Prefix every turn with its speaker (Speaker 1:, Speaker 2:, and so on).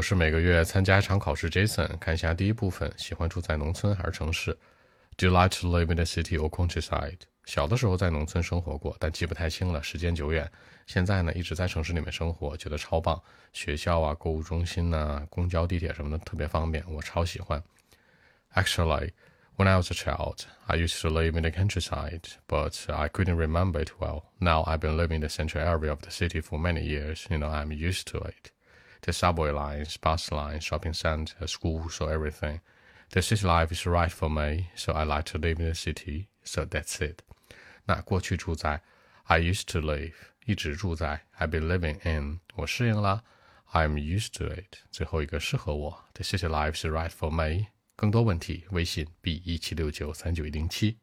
Speaker 1: 我是每个月参加一场考试。Jason，看一下第一部分，喜欢住在农村还是城市？Do you like to live in the city or countryside？小的时候在农村生活过，但记不太清了，时间久远。现在呢，一直在城市里面生活，觉得超棒。学校啊，购物中心呐，公交、地铁什么的特别方便，我超喜欢。Actually, when I was a child, I used to live in the countryside, but I couldn't remember it well. Now I've been living in the central area of the city for many years. You know, I'm used to it. the subway lines, bus lines, shopping center, schools, so everything. The city life is right for me, so I like to live in the city. So that's it. 那过去住在 I used to live，一直住在 I've been living in，我适应了 I'm used to it。最后一个适合我，The city life is right for me。更多问题，微信 b 一七六九三九一零七。